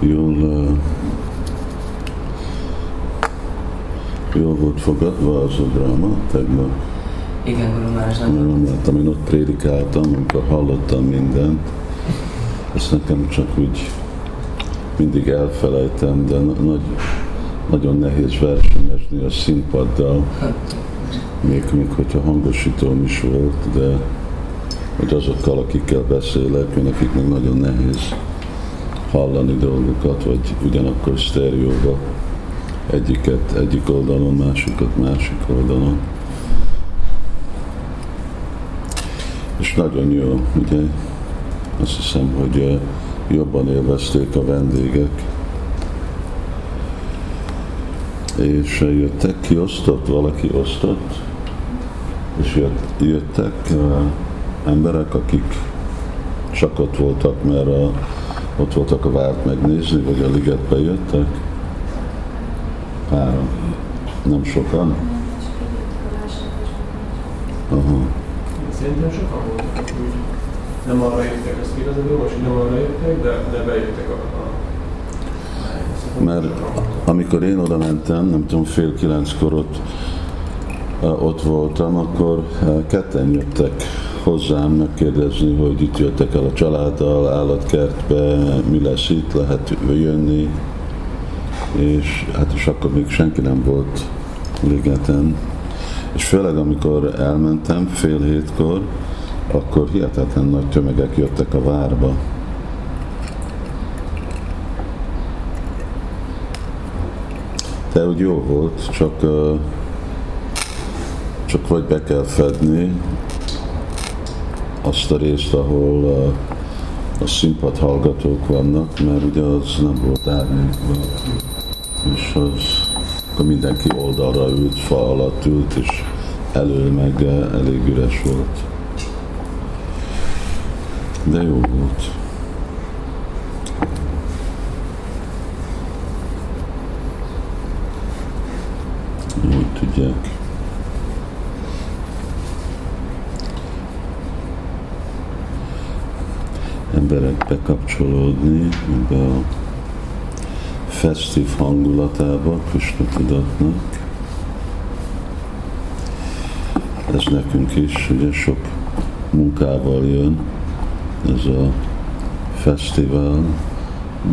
jól, jól volt fogadva az a dráma tegnap. Igen, Guru Mert láttam, én ott prédikáltam, amikor hallottam mindent. Ezt nekem csak úgy mindig elfelejtem, de na- nagy, nagyon nehéz versenyezni a színpaddal, még, még hogyha hangosítóm is volt, de hogy azokkal, akikkel beszélek, nekik meg nagyon nehéz hallani dolgokat, vagy ugyanakkor sztereóba egyiket egyik oldalon, másikat másik oldalon. És nagyon jó, ugye? Azt hiszem, hogy eh, jobban élvezték a vendégek. És eh, jöttek, ki osztott, valaki osztott, és jött, jöttek uh, emberek, akik csak ott voltak, mert a, ott voltak a várt megnézni, vagy a ligetbe jöttek. Páran. Nem sokan? Aha. Szerintem sokan voltak, nem arra jöttek, azt kérdezem, most nem arra jöttek, de, de bejöttek a, a Mert amikor én oda mentem, nem tudom, fél kilenckor ott, ott voltam, akkor ketten jöttek hozzám megkérdezni, hogy itt jöttek el a családdal, állatkertbe, mi lesz itt, lehet jönni, és hát és akkor még senki nem volt ligeten. És főleg amikor elmentem fél hétkor, akkor hihetetlen nagy tömegek jöttek a várba. De úgy jó volt, csak, csak vagy be kell fedni azt a részt, ahol a színpad hallgatók vannak, mert ugye az nem volt árnyékban, és az akkor mindenki oldalra ült, fa alatt ült, és elől meg ö, elég üres volt. De jó volt. Úgy tudják. Emberek bekapcsolódni ebbe a festív hangulatába Krishna tudatnak. Ez nekünk is ugye sok munkával jön, ez a fesztivál.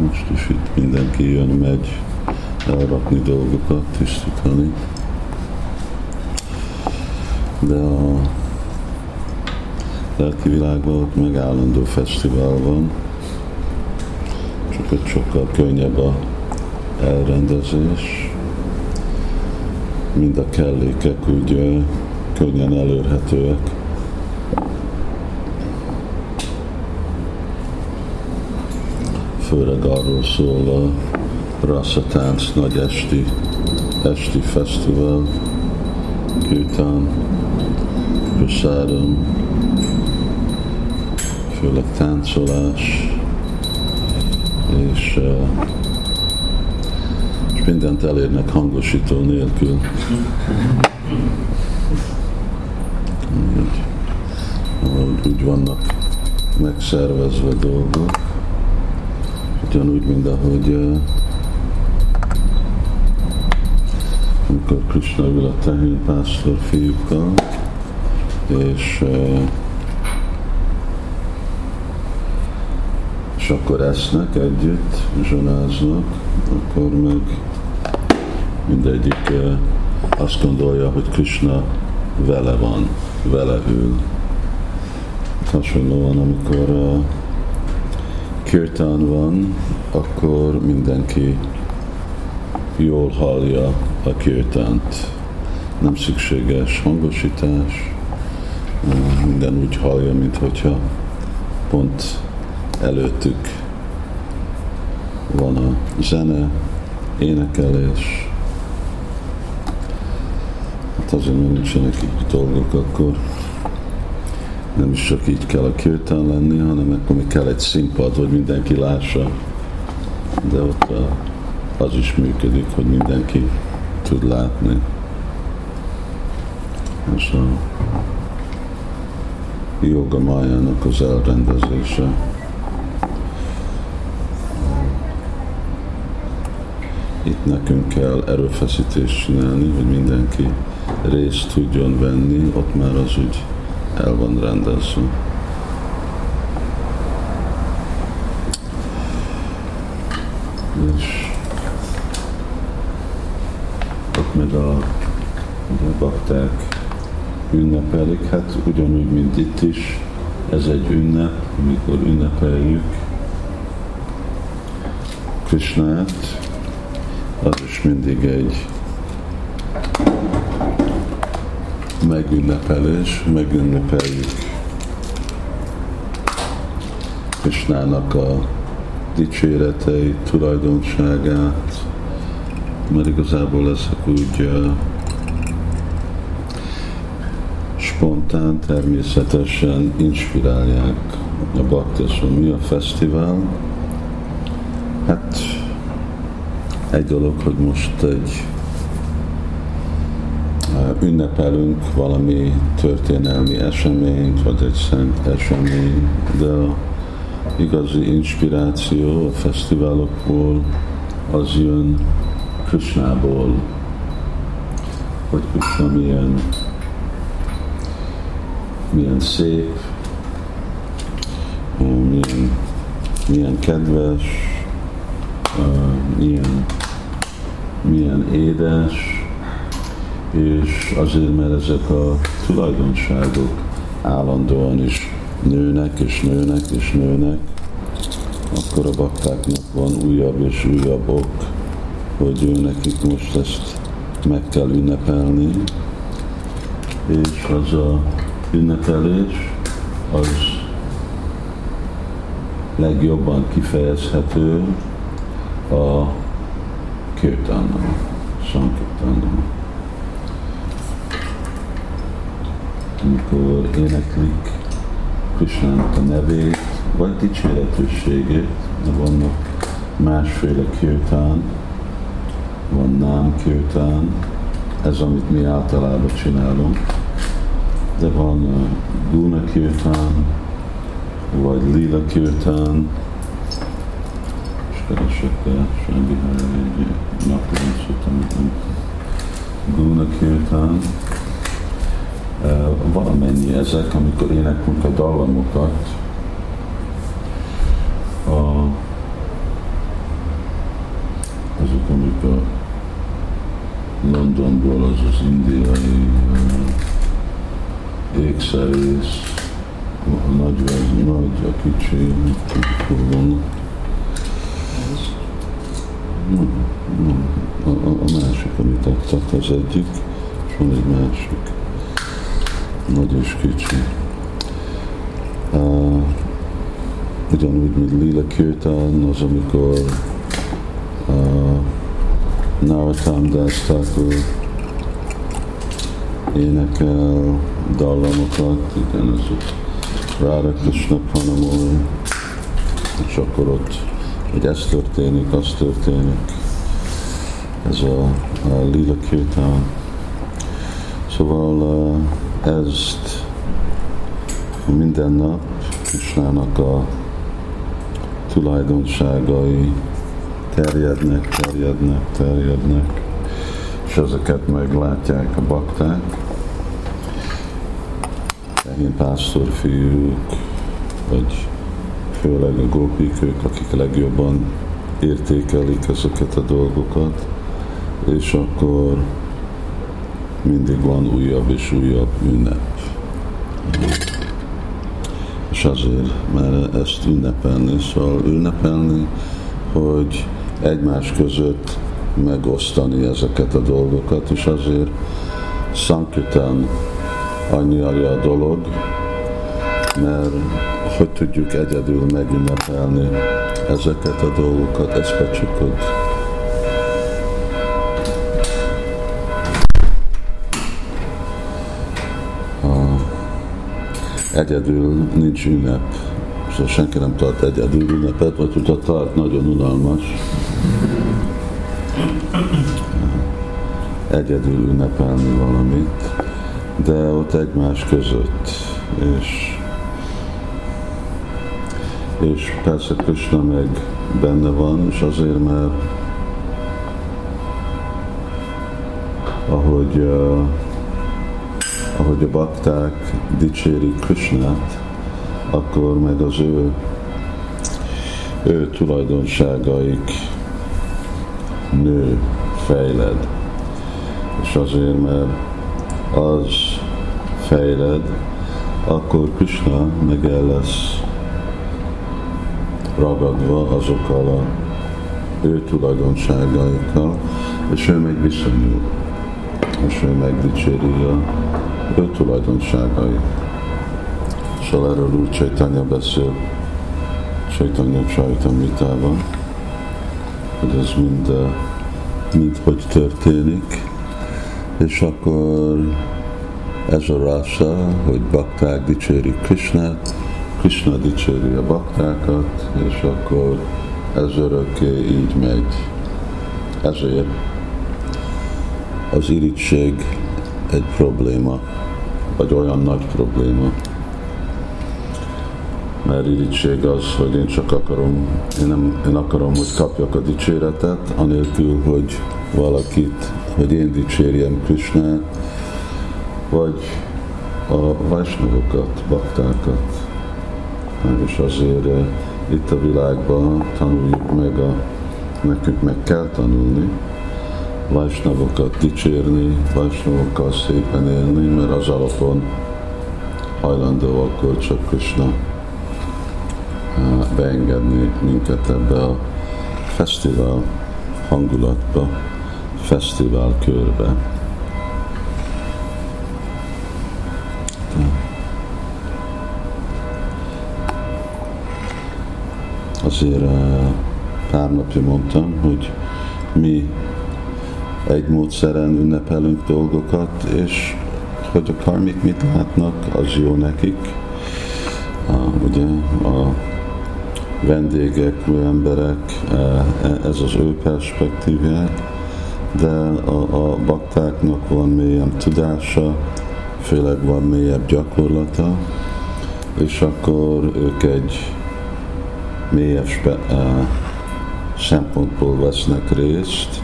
Most is itt mindenki jön, megy elrakni dolgokat, tisztítani. De a lelki világban ott meg állandó fesztivál van, csak ott sokkal könnyebb a elrendezés. Mind a kellékek úgy könnyen elérhetőek. Főleg arról szól a Rasszatánc nagy esti, esti fesztivál, Kirtán, Prasadam, főleg táncolás, és, és mindent elérnek hangosító nélkül. Úgy, úgy vannak megszervezve dolgok, ugyanúgy, mint ahogy amikor Krishna ül a tehénpásztor fiúkkal, és eh, és akkor esznek együtt, zsonáznak, akkor meg mindegyik eh, azt gondolja, hogy Krishna vele van, vele ül. Hasonlóan, amikor uh, kirtán van, akkor mindenki jól hallja a kirtánt. Nem szükséges hangosítás, uh, minden úgy hallja, mint hogyha pont előttük van a zene, énekelés. Hát azért, mert nincsenek így dolgok, akkor nem is csak így kell a kirtán lenni, hanem akkor még kell egy színpad, hogy mindenki lássa. De ott az is működik, hogy mindenki tud látni. És a joga májának az elrendezése. Nekünk kell erőfeszítést csinálni, hogy mindenki részt tudjon venni, ott már az úgy el van rendezve. És ott meg a, a bakták ünnepelik, hát ugyanúgy, mint itt is, ez egy ünnep, amikor ünnepeljük is mindig egy megünnepelés, megünnepeljük Krishnának a dicséretei, tulajdonságát, mert igazából ezek úgy spontán, természetesen inspirálják a baktasson. Mi a fesztivál? Hát egy dolog, hogy most egy ünnepelünk valami történelmi eseményt, vagy egy szent esemény, de a igazi inspiráció a fesztiválokból az jön Krishnából, hogy Krishna milyen milyen szép, milyen, milyen kedves, milyen, milyen édes, és azért, mert ezek a tulajdonságok állandóan is nőnek és nőnek és nőnek, akkor a baktáknak van újabb és újabb ok, hogy ő nekik most ezt meg kell ünnepelni, és az a ünnepelés az legjobban kifejezhető a kirtannal, sankirtannal. Amikor éneklik Krishnának a nevét, vagy dicséretőségét, de vannak másféle kirtán, van nám kirtán, ez amit mi általában csinálunk, de van uh, Guna Kirtán, vagy Lila Kirtán, keresek be semmi egy naprendszt, amit Guna Kirtán. Valamennyi ezek, amikor éneklünk a dallamokat, a, azok, amik a Londonból az az indiai ékszerész, a nagy vagy nagy, a kicsi, hol van. A, a, a másik, amit adtak, az egyik, és van egy másik, nagy és kicsi. Uh, ugyanúgy, mint Lila Kirtan, az amikor uh, Narottam Das énekel dallamokat, igen, ez Rára Krishna Panamol, és akkor ott, hogy ez történik, az történik, ez a, a Lila Kirtan. Szóval ezt minden nap Krishnának a tulajdonságai terjednek, terjednek, terjednek, és ezeket meglátják a bakták megint pásztorfiúk, vagy főleg a gópik, ők, akik legjobban értékelik ezeket a dolgokat, és akkor mindig van újabb és újabb ünnep. És azért, mert ezt ünnepelni, szóval ünnepelni, hogy egymás között megosztani ezeket a dolgokat, és azért Sankirtan annyi a dolog, mert hogy tudjuk egyedül megünnepelni ezeket a dolgokat, ez csak hogy egyedül nincs ünnep. Szóval senki nem tart egyedül ünnepet, vagy hogyha tart, nagyon unalmas. Egyedül ünnepelni valamit de ott egymás között, és, és persze Krishna meg benne van, és azért, mert ahogy, uh, ahogy a bakták dicsérik Krishnát, akkor meg az ő, ő tulajdonságaik nő, fejled. És azért, mert az fejled, akkor Krishna meg el lesz ragadva azokkal a ő tulajdonságaikkal, és ő meg viszonyul, és ő megdicséri a ő tulajdonságait. Szóval erről úgy Csaitanya beszél Csaitanya Csaitamritában, hogy ez mind, mind hogy történik, és akkor ez a rasa, hogy bakták dicsérik Krishnát, Krishna dicséri a baktákat, és akkor ez örökké így megy. Ezért az irítség egy probléma, vagy olyan nagy probléma. Mert irítség az, hogy én csak akarom, én, nem, én akarom, hogy kapjak a dicséretet, anélkül, hogy valakit, hogy én dicsérjem Krishnát, vagy a vajsnavokat, baktákat. És azért eh, itt a világban tanuljuk meg, a, nekünk meg kell tanulni, vajsnavokat dicsérni, vajsnavokkal szépen élni, mert az alapon hajlandó akkor csak Krishna eh, beengedni minket ebbe a fesztivál hangulatba, fesztivál körbe. Azért eh, pár napja mondtam, hogy mi egy módszeren ünnepelünk dolgokat, és hogy a karmik mit látnak, az jó nekik. Ugye a vendégek, emberek, uh, ez az ő perspektívják, de a, a baktáknak van mélyebb tudása, főleg van mélyebb gyakorlata, és akkor ők egy mélyebb szempontból vesznek részt.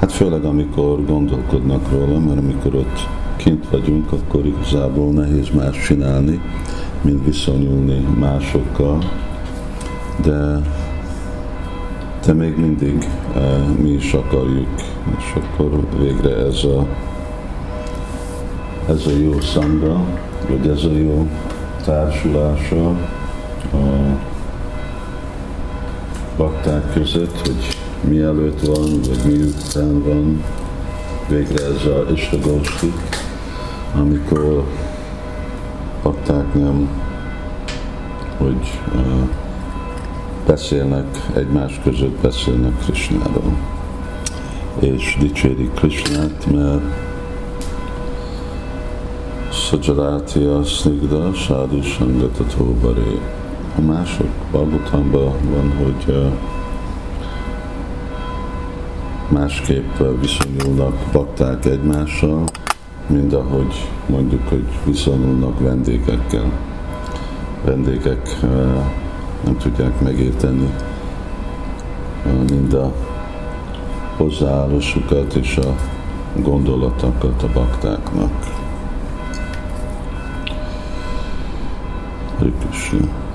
Hát főleg amikor gondolkodnak róla, mert amikor ott kint vagyunk, akkor igazából nehéz más csinálni, mint viszonyulni másokkal. De, de még mindig uh, mi is akarjuk, és akkor végre ez a, ez a jó szanga, vagy ez a jó társulása, uh, bakták között, hogy mielőtt van, vagy miután van, végre ez a Istagosti, amikor bakták nem, hogy beszélnek, egymás között beszélnek Krishnáról, és dicsérik Krishnát, mert Sajarátya Snigda Sádu Sangata Tóbaré a mások Balbutamban van, hogy másképp viszonyulnak bakták egymással, mint ahogy mondjuk, hogy viszonyulnak vendégekkel. Vendégek nem tudják megérteni mind a hozzáállásukat és a gondolatokat a baktáknak. Hare.